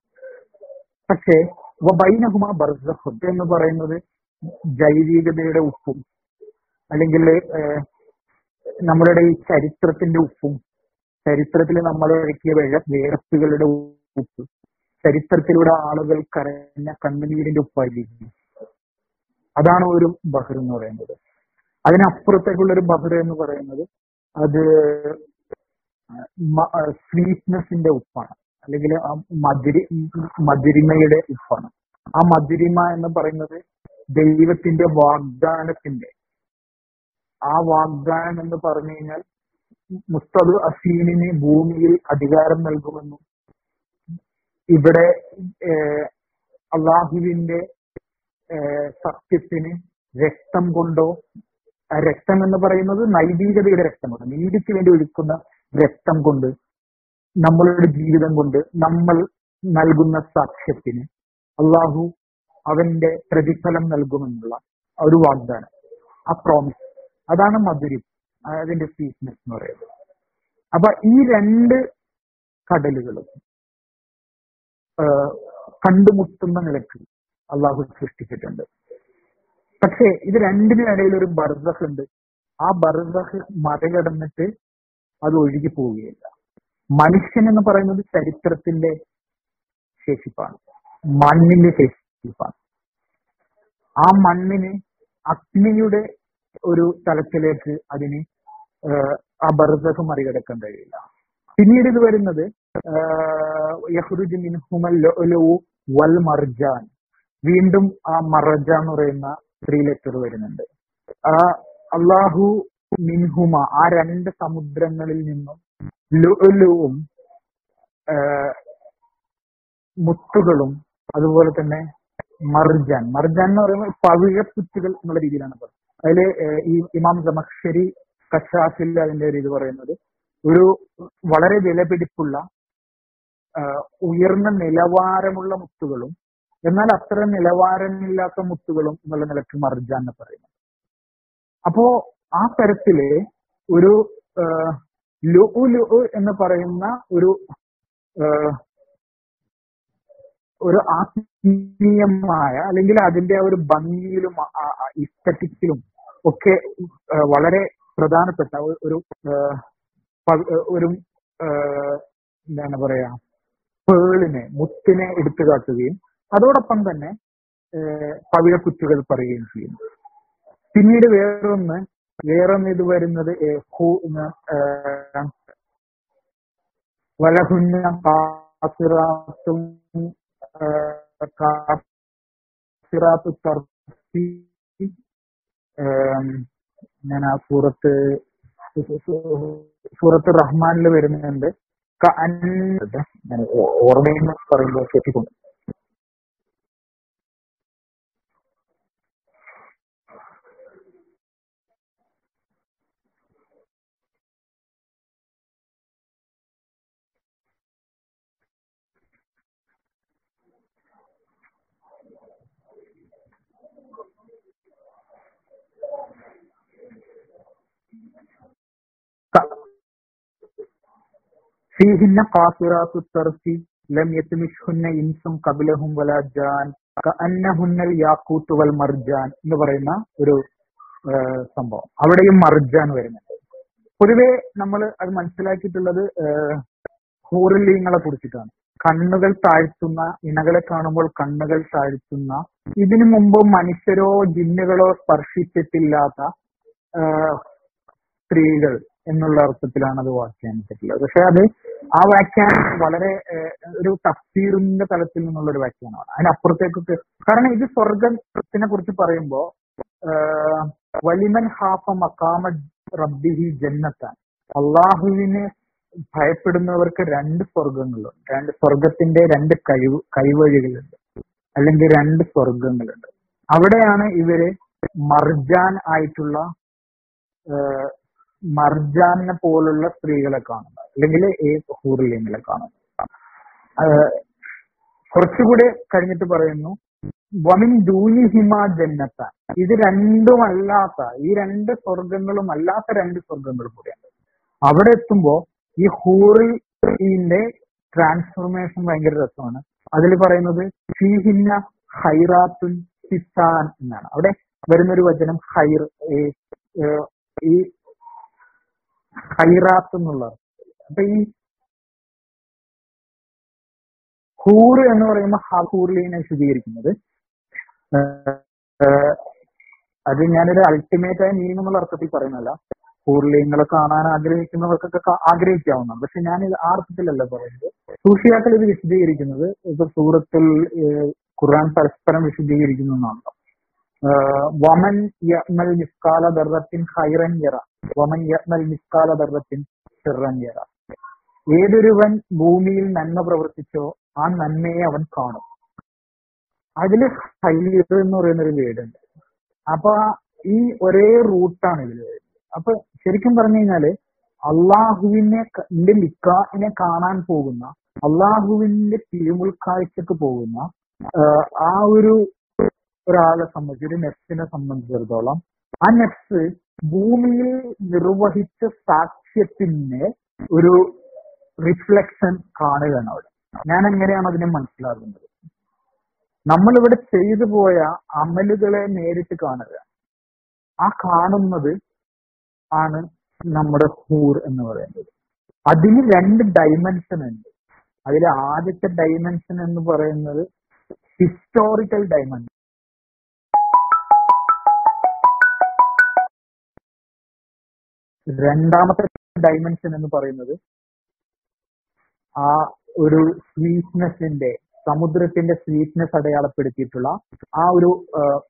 പക്ഷേ വബൈനഹുമ ബർസഖുൻ എന്ന് പറയുന്നത് ജൈവികതയുടെ ഉപ്പും അല്ലെങ്കിൽ നമ്മളുടെ ഈ ചരിത്രത്തിന്റെ ഉപ്പും ചരിത്രത്തിൽ നമ്മൾ ഒഴുക്കിയ വെള്ളം വേർപ്പുകളുടെ ഉപ്പ്. ചരിത്രത്തിലൂടെ ആളുകൾ കരഞ്ഞ കണ്ണുനീരിന്റെ ഉപ്പായിരിക്കും. അതാണ് ഒരു ബഹർ എന്ന് പറയുന്നത്. അതിനപ്പുറത്തേക്കുള്ള ഒരു ബഹർ എന്ന് പറയുന്നത് അത് സ്വീറ്റ്നെസിന്റെ ഉപ്പാണ്. അല്ലെങ്കിൽ ആ മധുരി മധുരിമയുടെ ഉപ്പാണ്. ആ മധുരിമ എന്ന് പറയുന്നത് ദൈവത്തിന്റെ വാഗ്ദാനത്തിന്റെ ആ വാഗ്ദാനം എന്ന് പറഞ്ഞു കഴിഞ്ഞാൽ മുസ്തദ് അസീമിന് ഭൂമിയിൽ അധികാരം നൽകുമെന്നും ഇവിടെ അള്ളാഹുവിന്റെ സത്യത്തിന് രക്തം കൊണ്ടോ രക്തം എന്ന് പറയുന്നത് നൈതികതയുടെ രക്തമാണ്. നീതിക്ക് വേണ്ടി ഒഴുക്കുന്ന രക്തം കൊണ്ട് നമ്മളുടെ ജീവിതം കൊണ്ട് നമ്മൾ നൽകുന്ന സാക്ഷ്യത്തിന് അള്ളാഹു അവന്റെ പ്രതിഫലം നൽകുമെന്നുള്ള ഒരു വാഗ്ദാനം. ആ പ്രോമിസ് അതാണ് മധുരം അതിന്റെ സ്വീറ്റ്നെസ് എന്ന് പറയുന്നത്. അപ്പൊ ഈ രണ്ട് കടലുകളും കണ്ടുമുട്ടുന്ന നിലയ്ക്ക് അള്ളാഹു സൃഷ്ടിച്ചിട്ടുണ്ട്. പക്ഷേ ഇത് രണ്ടിനിടയിൽ ഒരു ബർസഖ് ഉണ്ട്. ആ ബർസഖ് മറികടന്നിട്ട് അത് ഒഴുകി പോവുകയില്ല. മനുഷ്യൻ എന്ന് പറയുന്നത് ചരിത്രത്തിന്റെ ശേഷിപ്പാണ്. മണ്ണിന്റെ ശേഷിപ്പാണ്. ആ മണ്ണിന് അഗ്നിയുടെ ഒരു തലത്തിലേക്ക് അതിന് ആ മറികടക്കാൻ കഴിയില്ല. പിന്നീട് ഇത് വരുന്നത് വൽ മർജാൻ. വീണ്ടും ആ മറജ എന്ന് പറയുന്ന ത്രീ ലെറ്റർ വരുന്നുണ്ട്. ആ അള്ളാഹു മിൻഹുമ ആ രണ്ട് സമുദ്രങ്ങളിൽ നിന്നും ലുലുവും മുത്തുകളും അതുപോലെ തന്നെ മർജാൻ. മർജാൻ എന്ന് പറയുമ്പോൾ പവിഴപ്പുറ്റുകൾ എന്നുള്ള രീതിയിലാണ് പറയുന്നത് അതിൽ ഈ ഇമാം സമക്ഷരി കഷാഫിൽ അതിന്റെ ഒരു ഇത് പറയുന്നത്. ഒരു വളരെ വിലപിടിപ്പുള്ള ഉയർന്ന നിലവാരമുള്ള മുത്തുകളും എന്നാൽ അത്ര നിലവാരമില്ലാത്ത മുത്തുകളും എന്നുള്ള നിലയ്ക്ക് മർജാൻ എന്ന് പറയുന്നത്. അപ്പോ ആ തരത്തിൽ ഒരു ലുഉ ലുഉ എന്ന് പറയുന്ന ഒരു ഒരു ആത്മീയമായ അല്ലെങ്കിൽ അതിന്റെ ഒരു ഭംഗിയിലും ഇസ്തറ്റിക്സിലും ഒക്കെ വളരെ പ്രധാനപ്പെട്ട ഒരു- ഒരു എന്താണ് പറയാ പേളിനെ മുത്തിനെ എടുത്തു കാട്ടുകയും അതോടൊപ്പം തന്നെ പവിഴ പവിഴക്കുറ്റുകൾ പറയുകയും ചെയ്യുന്നു പിന്നീട് വേറൊന്ന് വേറൊന്ന് ഇത് വരുന്നത് വലഹുന്ന കാസിറാത്തു തർത്തി ഞാൻ ആ സൂറത്ത് സൂറത്ത് റഹ്മാനിൽ വരുന്നുണ്ട്. ഓർമ്മയെന്ന് പറയുമ്പോൾ തെറ്റിക്കൊണ്ട് ഫീഹിന്ന ഖാസിറാത്തു തർഫി ലം യത്മിഷ്ഹുന്ന ഇൻസും ഖബ്ലഹും വലാ ജാൻ കഅന്നഹുന്നൽ യാഖൂത്ത് വൽ മർജാൻ എന്ന് പറയുന്ന ഒരു സംഭവം. അവിടെയും മർജാൻ വരുന്നുണ്ട്. പൊതുവെ നമ്മൾ അത് മനസ്സിലാക്കിയിട്ടുള്ളത് ഹൂറിലീങ്ങളെ കുറിച്ചിട്ടാണ്. കണ്ണുകൾ താഴ്ത്തുന്ന ഇണകളെ കാണുമ്പോൾ കണ്ണുകൾ താഴ്ത്തുന്ന ഇതിനു മുമ്പ് മനുഷ്യരോ ജിന്നുകളോ സ്പർശിച്ചിട്ടില്ലാത്ത സ്ത്രീകൾ. എന്നുള്ള അർത്ഥത്തിലാണ് അത് വ്യാഖ്യാനിച്ചിട്ടുള്ളത് പക്ഷെ അത് ആ വ്യാഖ്യാനം വളരെ ഒരു തഫ്സീറിന്റെ തലത്തിൽ നിന്നുള്ള ഒരു വ്യാഖ്യാനമാണ്. അതിനപ്പുറത്തേക്കൊക്കെ കാരണം ഇത് സ്വർഗത്തിനെ കുറിച്ച് പറയുമ്പോ വലിമൻ ഹാഫ മക്കാമ റബ്ബിഹി ജന്നത്താൻ. അള്ളാഹുവിനെ ഭയപ്പെടുന്നവർക്ക് രണ്ട് സ്വർഗങ്ങളുണ്ട് രണ്ട് സ്വർഗത്തിന്റെ രണ്ട് കഴിവ് കൈവഴികളുണ്ട്. അല്ലെങ്കിൽ രണ്ട് സ്വർഗങ്ങളുണ്ട് അവിടെയാണ് ഇവർ മർജാൻ ആയിട്ടുള്ള മർജാനെ പോലുള്ള സ്ത്രീകളെ കാണുന്നത് അല്ലെങ്കിൽ ഈ ഹൂറിലിങ്ങളെ കാണുന്നത്. കുറച്ചുകൂടെ കഴിഞ്ഞിട്ട് പറയുന്നു. വമിൻ ദൂനി ഹിമ ജന്നത്ത ഇത് രണ്ടും അല്ലാത്ത ഈ രണ്ട് സ്വർഗങ്ങളും അല്ലാത്ത രണ്ട് സ്വർഗങ്ങളും കൂടിയാണ്. അവിടെ എത്തുമ്പോ ഈ ഹൂറിന്റെ ട്രാൻസ്ഫോർമേഷൻ ഭയങ്കര രസമാണ്. അതിൽ പറയുന്നത് ഫീഹിന്ന ഹൈറാത്തുൻ ഹിസാൻ എന്നാണ്. അവിടെ വരുന്നൊരു വചനം ഹൈർ ഈ ഹൈറാത്ത് എന്നുള്ള അപ്പൊ ഈ ഹൂർ എന്ന് പറയുമ്പോൾ ഹൂറിലിനെ വിശദീകരിക്കുന്നത് അത് ഞാനൊരു അൾട്ടിമേറ്റ് ആയ മീനിങ് എന്നുള്ള അർത്ഥത്തിൽ പറയുന്നല്ല ഹൂർലിങ്ങളെ കാണാൻ ആഗ്രഹിക്കുന്നവർക്കൊക്കെ ആഗ്രഹിക്കാവുന്നതാണ്. പക്ഷെ ഞാൻ ഇത് ആ അർത്ഥത്തിലല്ല പറയുന്നത്. സൂഫിയാക്കൾ ഇത് വിശദീകരിക്കുന്നത്. ഇപ്പൊ സൂറത്തിൽ ഖുർആൻ പരസ്പരം വിശദീകരിക്കുന്നു എന്നാണല്ലോ ആഹ് വമൻ യമൽ മിസ്കാല ദർറത്തിൻ ഖൈറൻ യറ. വമൻ യമൽ മിസ്കാല ദർറത്തിൻ ഷിർറൻ യറ. ഏതൊരുവൻ ഭൂമിയിൽ നന്മ പ്രവർത്തിച്ചോ ആ നന്മയെ അവൻ കാണും. അതിൽ ഹൈർ എന്ന് പറയുന്ന ഒരു വീടുണ്ട്. അപ്പൊ ഈ ഒരേ റൂട്ടാണ് ഇതിൽ അപ്പൊ ശരിക്കും പറഞ്ഞു കഴിഞ്ഞാൽ അള്ളാഹുവിനെ ന്റെ കാണാൻ പോകുന്ന അള്ളാഹുവിന്റെ തിരുമുൾക്കാഴ്ചക്ക് പോകുന്ന ആ ഒരു ഒരാളെ സംബന്ധിച്ച് ഒരു നെഫ്സിനെ സംബന്ധിച്ചിടത്തോളം ആ നെഫ്സ് ഭൂമിയിൽ നിർവഹിച്ച സാക്ഷ്യത്തിന്റെ ഒരു റിഫ്ലക്ഷൻ കാണുകയാണ് അവിടെ. ഞാൻ എങ്ങനെയാണ് അതിനെ മനസ്സിലാക്കുന്നത്? നമ്മളിവിടെ ചെയ്തു പോയ അമലുകളെ നേരിട്ട് കാണുക. ആ കാണുന്നത് ആണ് നമ്മുടെ ഹൂർ എന്ന് പറയുന്നത്. അതിന് രണ്ട് ഡൈമെൻഷൻ ഉണ്ട്. അതിലെ ആദ്യത്തെ ഡൈമെൻഷൻ എന്ന് പറയുന്നത് ഹിസ്റ്റോറിക്കൽ ഡൈമെൻഷൻ രണ്ടാമത്തെ ഡയമെൻഷൻ എന്ന് പറയുന്നത് ആ ഒരു സ്വീറ്റ്നെസിന്റെ സമുദ്രത്തിന്റെ സ്വീറ്റ്നെസ് അടയാളപ്പെടുത്തിയിട്ടുള്ള ആ ഒരു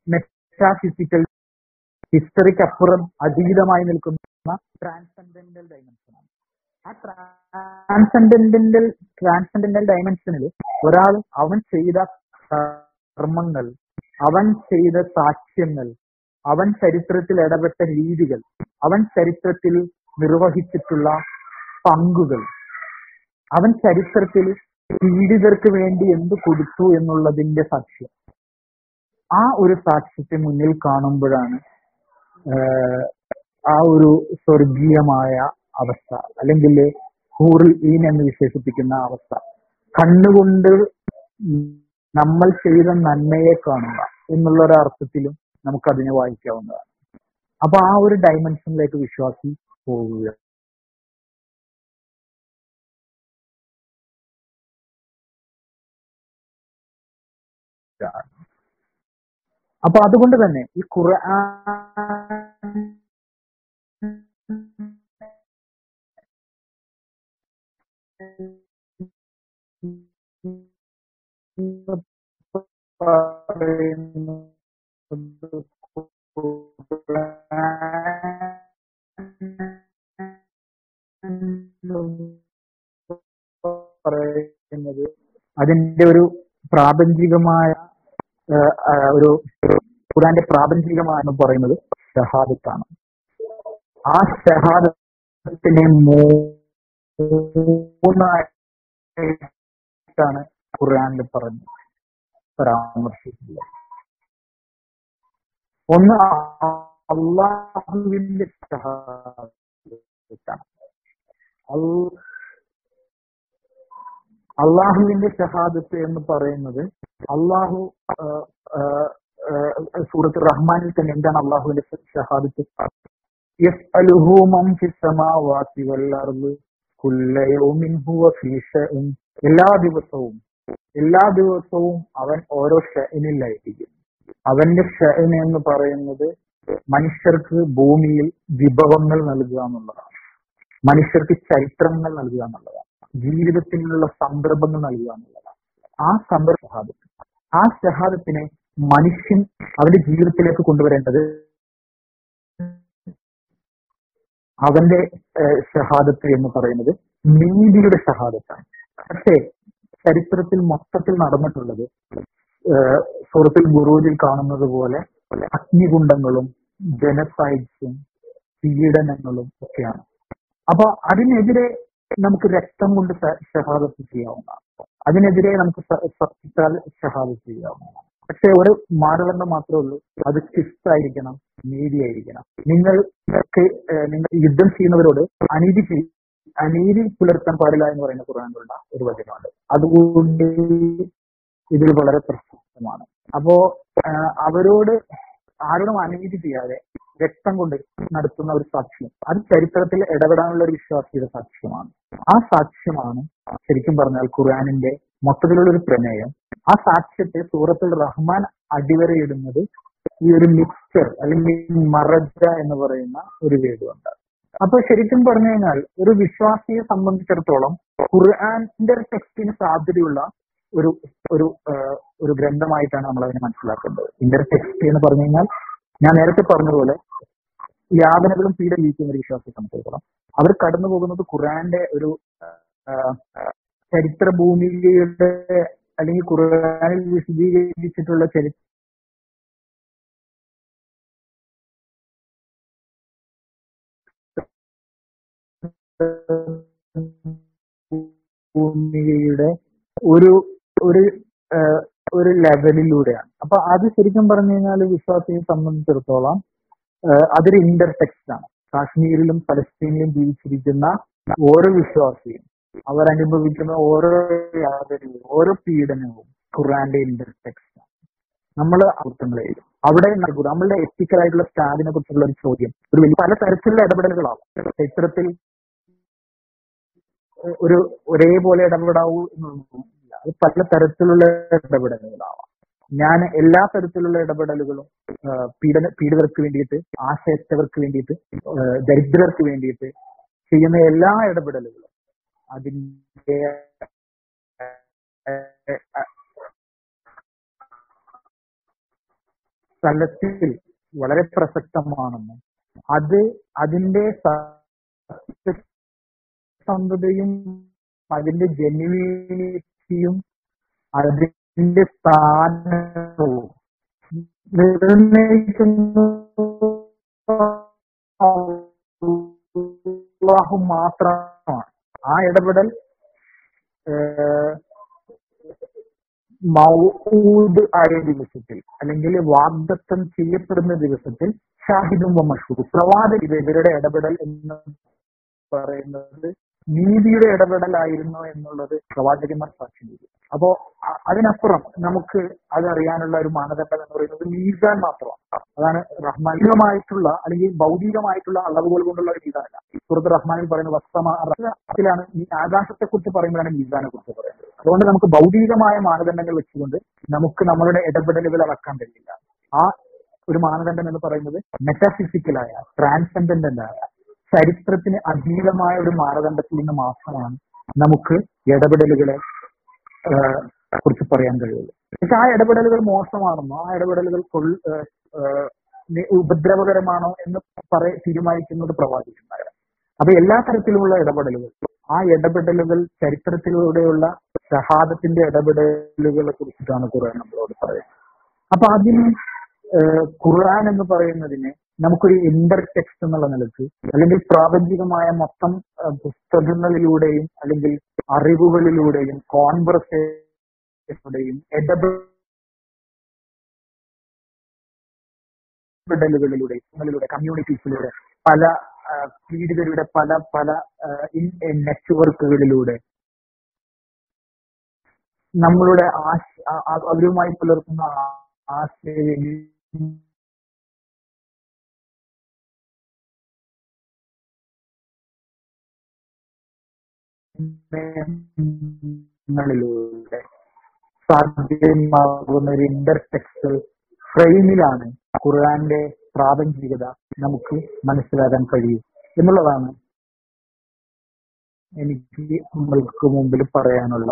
മെറ്റാഫിസിക്കൽ ഹിസ്റ്ററിക്ക് അപ്പുറം അതീതമായി നിൽക്കുന്ന ട്രാൻസെൻഡന്റൽ ഡൈമെൻഷനാണ് ആ ട്രാൻസെൻഡന്റൽ ട്രാൻസെൻഡന്റൽ ഡയമെൻഷനിൽ ഒരാൾ അവൻ ചെയ്ത കർമ്മങ്ങൾ അവൻ ചെയ്ത സാക്ഷ്യങ്ങൾ അവൻ ചരിത്രത്തിൽ ഇടപെട്ട രീതികൾ അവൻ ചരിത്രത്തിൽ നിർവഹിച്ചിട്ടുള്ള പങ്കുകൾ. അവൻ ചരിത്രത്തിൽ പീഡിതർക്ക് വേണ്ടി എന്ത് കൊടുത്തു എന്നുള്ളതിന്റെ സാക്ഷ്യം. ആ ഒരു സാക്ഷ്യത്തെ മുന്നിൽ കാണുമ്പോഴാണ് ആ ഒരു സ്വർഗീയമായ അവസ്ഥ അല്ലെങ്കിൽ ഹൂറിൽ ഈൻ എന്ന് വിശേഷിപ്പിക്കുന്ന അവസ്ഥ. കണ്ണുകൊണ്ട് നമ്മൾ ചെയ്ത നന്മയെ കാണുക എന്നുള്ള ഒരു അർത്ഥത്തിലും നമുക്കതിനെ വായിക്കാവുന്നതാണ്. അപ്പൊ ആ ഒരു ഡയമെൻഷനിലേക്ക് വിശ്വാസി പോവുക. അപ്പൊ അതുകൊണ്ട് തന്നെ ഈ ഖുർആൻ പറയുന്നത് പറയുന്നത് അതിന്റെ ഒരു പ്രാപഞ്ചികമായ ഒരു ഖുറാന്റെ പ്രാപഞ്ചികമായ എന്ന് പറയുന്നത് ഷഹാദത്താണ്. ആ ഷഹാദത്തിനെ മൂന്നായിട്ടാണ് ഖുറാനിൽ പറഞ്ഞത് പരാമർശിച്ചിട്ടുള്ളത്. ഒന്ന് അള്ളാഹുവിന്റെ അള്ളാഹുവിന്റെ ഷഹാദത്ത് എന്ന് പറയുന്നത് അള്ളാഹു സൂറത്ത് റഹ്മാനിൽ തന്നെ എന്താണ് അള്ളാഹുവിന്റെ ഷഹാദത്ത് എല്ലാ ദിവസവും എല്ലാ ദിവസവും അവൻ ഓരോ ഷഅനിലായിരിക്കും അവന്റെ ഷഅൻ എന്ന് പറയുന്നത് മനുഷ്യർക്ക് ഭൂമിയിൽ വിഭവങ്ങൾ നൽകുക എന്നുള്ളതാണ്. മനുഷ്യർക്ക് ചരിത്രങ്ങൾ നൽകുക എന്നുള്ളതാണ്. ജീവിതത്തിനുള്ള സന്ദർഭങ്ങൾ നൽകുക എന്നുള്ളതാണ്. ആ സന്ദർഭ ഷഹാദത്ത് ആ ഷഹാദത്തിനെ മനുഷ്യൻ അവന്റെ ജീവിതത്തിലേക്ക് കൊണ്ടുവരേണ്ടത് അവന്റെ ഷഹാദത്ത് എന്ന് പറയുന്നത് നീതിയുടെ ഷഹാദത്താണ് പക്ഷേ ചരിത്രത്തിൽ മൊത്തത്തിൽ നടന്നിട്ടുള്ളത് സുഹൃത്തിൽ ഗുരുവിൽ കാണുന്നത് പോലെ അഗ്നികുണ്ഡങ്ങളും ജനസൈഡ്സും പീഡനങ്ങളും ഒക്കെയാണ്. അപ്പൊ അതിനെതിരെ നമുക്ക് രക്തം കൊണ്ട് ഷഹാദത്ത് ചെയ്യാവുന്നതാണ്. അതിനെതിരെ നമുക്ക് സത്യത്താൽ ഷഹാദത്ത് ചെയ്യാവുന്നതാണ്. പക്ഷെ ഒരു മാനദണ്ഡം മാത്രമേ ഉള്ളൂ. അത് ശിസ്തായിരിക്കണം നീതിയായിരിക്കണം. നിങ്ങൾ നിങ്ങൾ യുദ്ധം ചെയ്യുന്നവരോട് അനീതി അനീതി പുലർത്താൻ പാടില്ല എന്ന് പറയുന്ന ഖുർആാനിലുള്ള ഒരു വചനമുണ്ട്. അതുകൊണ്ട് ഇതിൽ വളരെ പ്രശസ്തമാണ്. അപ്പോ അവരോട് ആരോടും അനീതി ചെയ്യാതെ രക്തം കൊണ്ട് നടത്തുന്ന ഒരു സാക്ഷ്യം അത് ചരിത്രത്തിൽ ഇടപെടാനുള്ള ഒരു വിശ്വാസിയുടെ സാക്ഷ്യമാണ്. ആ സാക്ഷ്യമാണ് ശരിക്കും പറഞ്ഞാൽ ഖുർആാനിന്റെ മൊത്തത്തിലുള്ള ഒരു പ്രമേയം. ആ സാക്ഷ്യത്തെ സൂറത്തുൽ റഹ്മാൻ അടിവരയിടുന്നത് ഈ ഒരു മിക്സ്ചർ അല്ലെങ്കിൽ മറജ എന്ന് പറയുന്ന ഒരു വേടുണ്ട് അപ്പൊ ശരിക്കും പറഞ്ഞു കഴിഞ്ഞാൽ ഒരു വിശ്വാസിയെ സംബന്ധിച്ചിടത്തോളം ഖുർആാന്റെ ടെക്സ്റ്റിന് സാധ്യതയുള്ള ഒരു ഒരു ഒരു ഗ്രന്ഥമായിട്ടാണ് നമ്മൾ അതിനെ മനസ്സിലാക്കേണ്ടത് ഇന്റർ ടെക്സ്റ്റ് എന്ന് പറഞ്ഞു കഴിഞ്ഞാൽ ഞാൻ നേരത്തെ പറഞ്ഞതുപോലെ യാതനകളും പീഡലിക്കുന്ന ഒരു വിശ്വാസത്തെ സംബന്ധിച്ചിടത്തോളം അവർ കടന്നു പോകുന്നത് ഖുറാന്റെ ഒരു ചരിത്ര ഭൂമികയുടെ അല്ലെങ്കിൽ ഖുറാനിൽ വിശദീകരിച്ചിട്ടുള്ള ചരി ഭൂമികയുടെ ഒരു ഒരു ഒരു ലെവലിലൂടെയാണ്. അപ്പൊ അത് ശരിക്കും പറഞ്ഞു കഴിഞ്ഞാൽ വിശ്വാസിയെ സംബന്ധിച്ചിടത്തോളം അതൊരു ഇന്റർ ടെക്സ്റ്റ് ആണ് കാശ്മീരിലും പലസ്തീനിലും ജീവിച്ചിരിക്കുന്ന ഓരോ വിശ്വാസിയും അവരനുഭവിക്കുന്ന ഓരോ യാതനയും ഓരോ പീഡനവും ഖുറാന്റെ ഇന്റർടെക്സ്റ്റ് ആണ് നമ്മൾ അർത്ഥങ്ങളെ അവിടെ നമ്മളുടെ എത്തിക്കൽ ആയിട്ടുള്ള സ്റ്റാൻഡിനെ കുറിച്ചുള്ള ഒരു ചോദ്യം. ഒരു വലിയ പല തരത്തിലുള്ള ഇടപെടലുകളാവും ചരിത്രത്തിൽ ഒരു ഒരേപോലെ ഇടപെടാവൂ എന്നൊന്നുമില്ല അത് പല തരത്തിലുള്ള ഇടപെടലുകളാവാം. ഞാൻ എല്ലാ തരത്തിലുള്ള ഇടപെടലുകളും പീഡന പീഡിതർക്ക് വേണ്ടിയിട്ട് ആശയത്തവർക്ക് വേണ്ടിയിട്ട് ദരിദ്രർക്ക് വേണ്ടിയിട്ട് ചെയ്യുന്ന എല്ലാ ഇടപെടലുകളും അതിന്റെ സ്ഥലത്തിൽ വളരെ പ്രസക്തമാണെന്നും അത് അതിന്റെ സത്യസന്ധതയും അതിന്റെ ജെന്യുവിനിറ്റിയും അതിന്റെ സ്ഥാനവും മാത്രമാണ്. ആ ഇടപെടൽ മൗദ് ആയ ദിവസത്തിൽ അല്ലെങ്കിൽ വാഗ്ദത്തം ചെയ്യപ്പെടുന്ന ദിവസത്തിൽ ഷാഹിദും മഷൂർ പ്രവാചക ഇവരുടെ ഇടപെടൽ എന്ന് പറയുന്നത് നീതിയുടെ ഇടപെടലായിരുന്നു എന്നുള്ളത് പ്രവാചകന്മാർ സാക്ഷി ചെയ്തു അപ്പോ അതിനപ്പുറം നമുക്ക് അതറിയാനുള്ള ഒരു മാനദണ്ഡം എന്ന് പറയുന്നത് മീസാൻ മാത്രമാണ്. അതാണ് റഹ്മാനികമായിട്ടുള്ള അല്ലെങ്കിൽ ഭൗതികമായിട്ടുള്ള അളവുകൾ കൊണ്ടുള്ള ഒരു മീസാനല്ല. സുഹൃത്ത് റഹ്മാനിൽ പറയുന്ന വസ്ത്രമാണ് ഈ ആകാശത്തെ കുറിച്ച് പറയുമ്പോഴാണ് മീസാനെ കുറിച്ച് പറയുന്നത്. അതുകൊണ്ട് നമുക്ക് ഭൗതികമായ മാനദണ്ഡങ്ങൾ വെച്ചുകൊണ്ട് നമുക്ക് നമ്മളുടെ ഇടപെടലുകൾ അളക്കാൻ കഴിയില്ല. ആ ഒരു മാനദണ്ഡം എന്ന് പറയുന്നത് മെറ്റാഫിസിക്കലായ ട്രാൻസെൻഡന്റൽ ആയ ചരിത്രത്തിന് അതീതമായ ഒരു മാനദണ്ഡത്തിൽ നിന്ന് മാത്രമാണ് നമുക്ക് ഇടപെടലുകളെ കുറിച്ച് പറയാൻ കഴിയുള്ളൂ. പക്ഷെ ആ ഇടപെടലുകൾ മോശമാണെന്നോ ആ ഇടപെടലുകൾ ഉപദ്രവകരമാണോ എന്ന് പറയ തീരുമാനിക്കുന്നത് പ്രവാചകന്മാരാണ് അപ്പൊ എല്ലാ തരത്തിലുമുള്ള ഇടപെടലുകൾ ആ ഇടപെടലുകൾ ചരിത്രത്തിലൂടെയുള്ള ഷഹാദത്തിന്റെ ഇടപെടലുകളെ കുറിച്ചിട്ടാണ് ഖുർആൻ നമ്മളോട് പറയുന്നത്. അപ്പൊ അതിന് ഖുർആൻ എന്ന് പറയുന്നതിനെ നമുക്കൊരു ഇന്റർ ടെക്സ്റ്റ് എന്നുള്ള നിലയ്ക്ക് അല്ലെങ്കിൽ പ്രാപഞ്ചികമായ മൊത്തം പുസ്തകങ്ങളിലൂടെയും അല്ലെങ്കിൽ അറിവുകളിലൂടെയും കോൺവെർസേഷനിലൂടെയും ഇടപെടലുകളിലൂടെ കമ്മ്യൂണിറ്റീസിലൂടെ പല പീഡിതരുടെ പല പല നെറ്റ്വർക്കുകളിലൂടെ നമ്മളുടെ ആശ അവരുമായി പുലർത്തുന്ന ആ- ആശയവിനിമയ ങ്ങളിലൂടെ സാധ്യമാകുന്ന ഒരു ഇന്റർടെക്സ്റ്റൽ ഫ്രെയിമിലാണ് ഖുർആന്റെ പ്രാപഞ്ചികത നമുക്ക് മനസ്സിലാക്കാൻ കഴിയും എന്നുള്ളതാണ് എനിക്ക് നമ്മൾക്ക് മുമ്പിൽ പറയാനുള്ള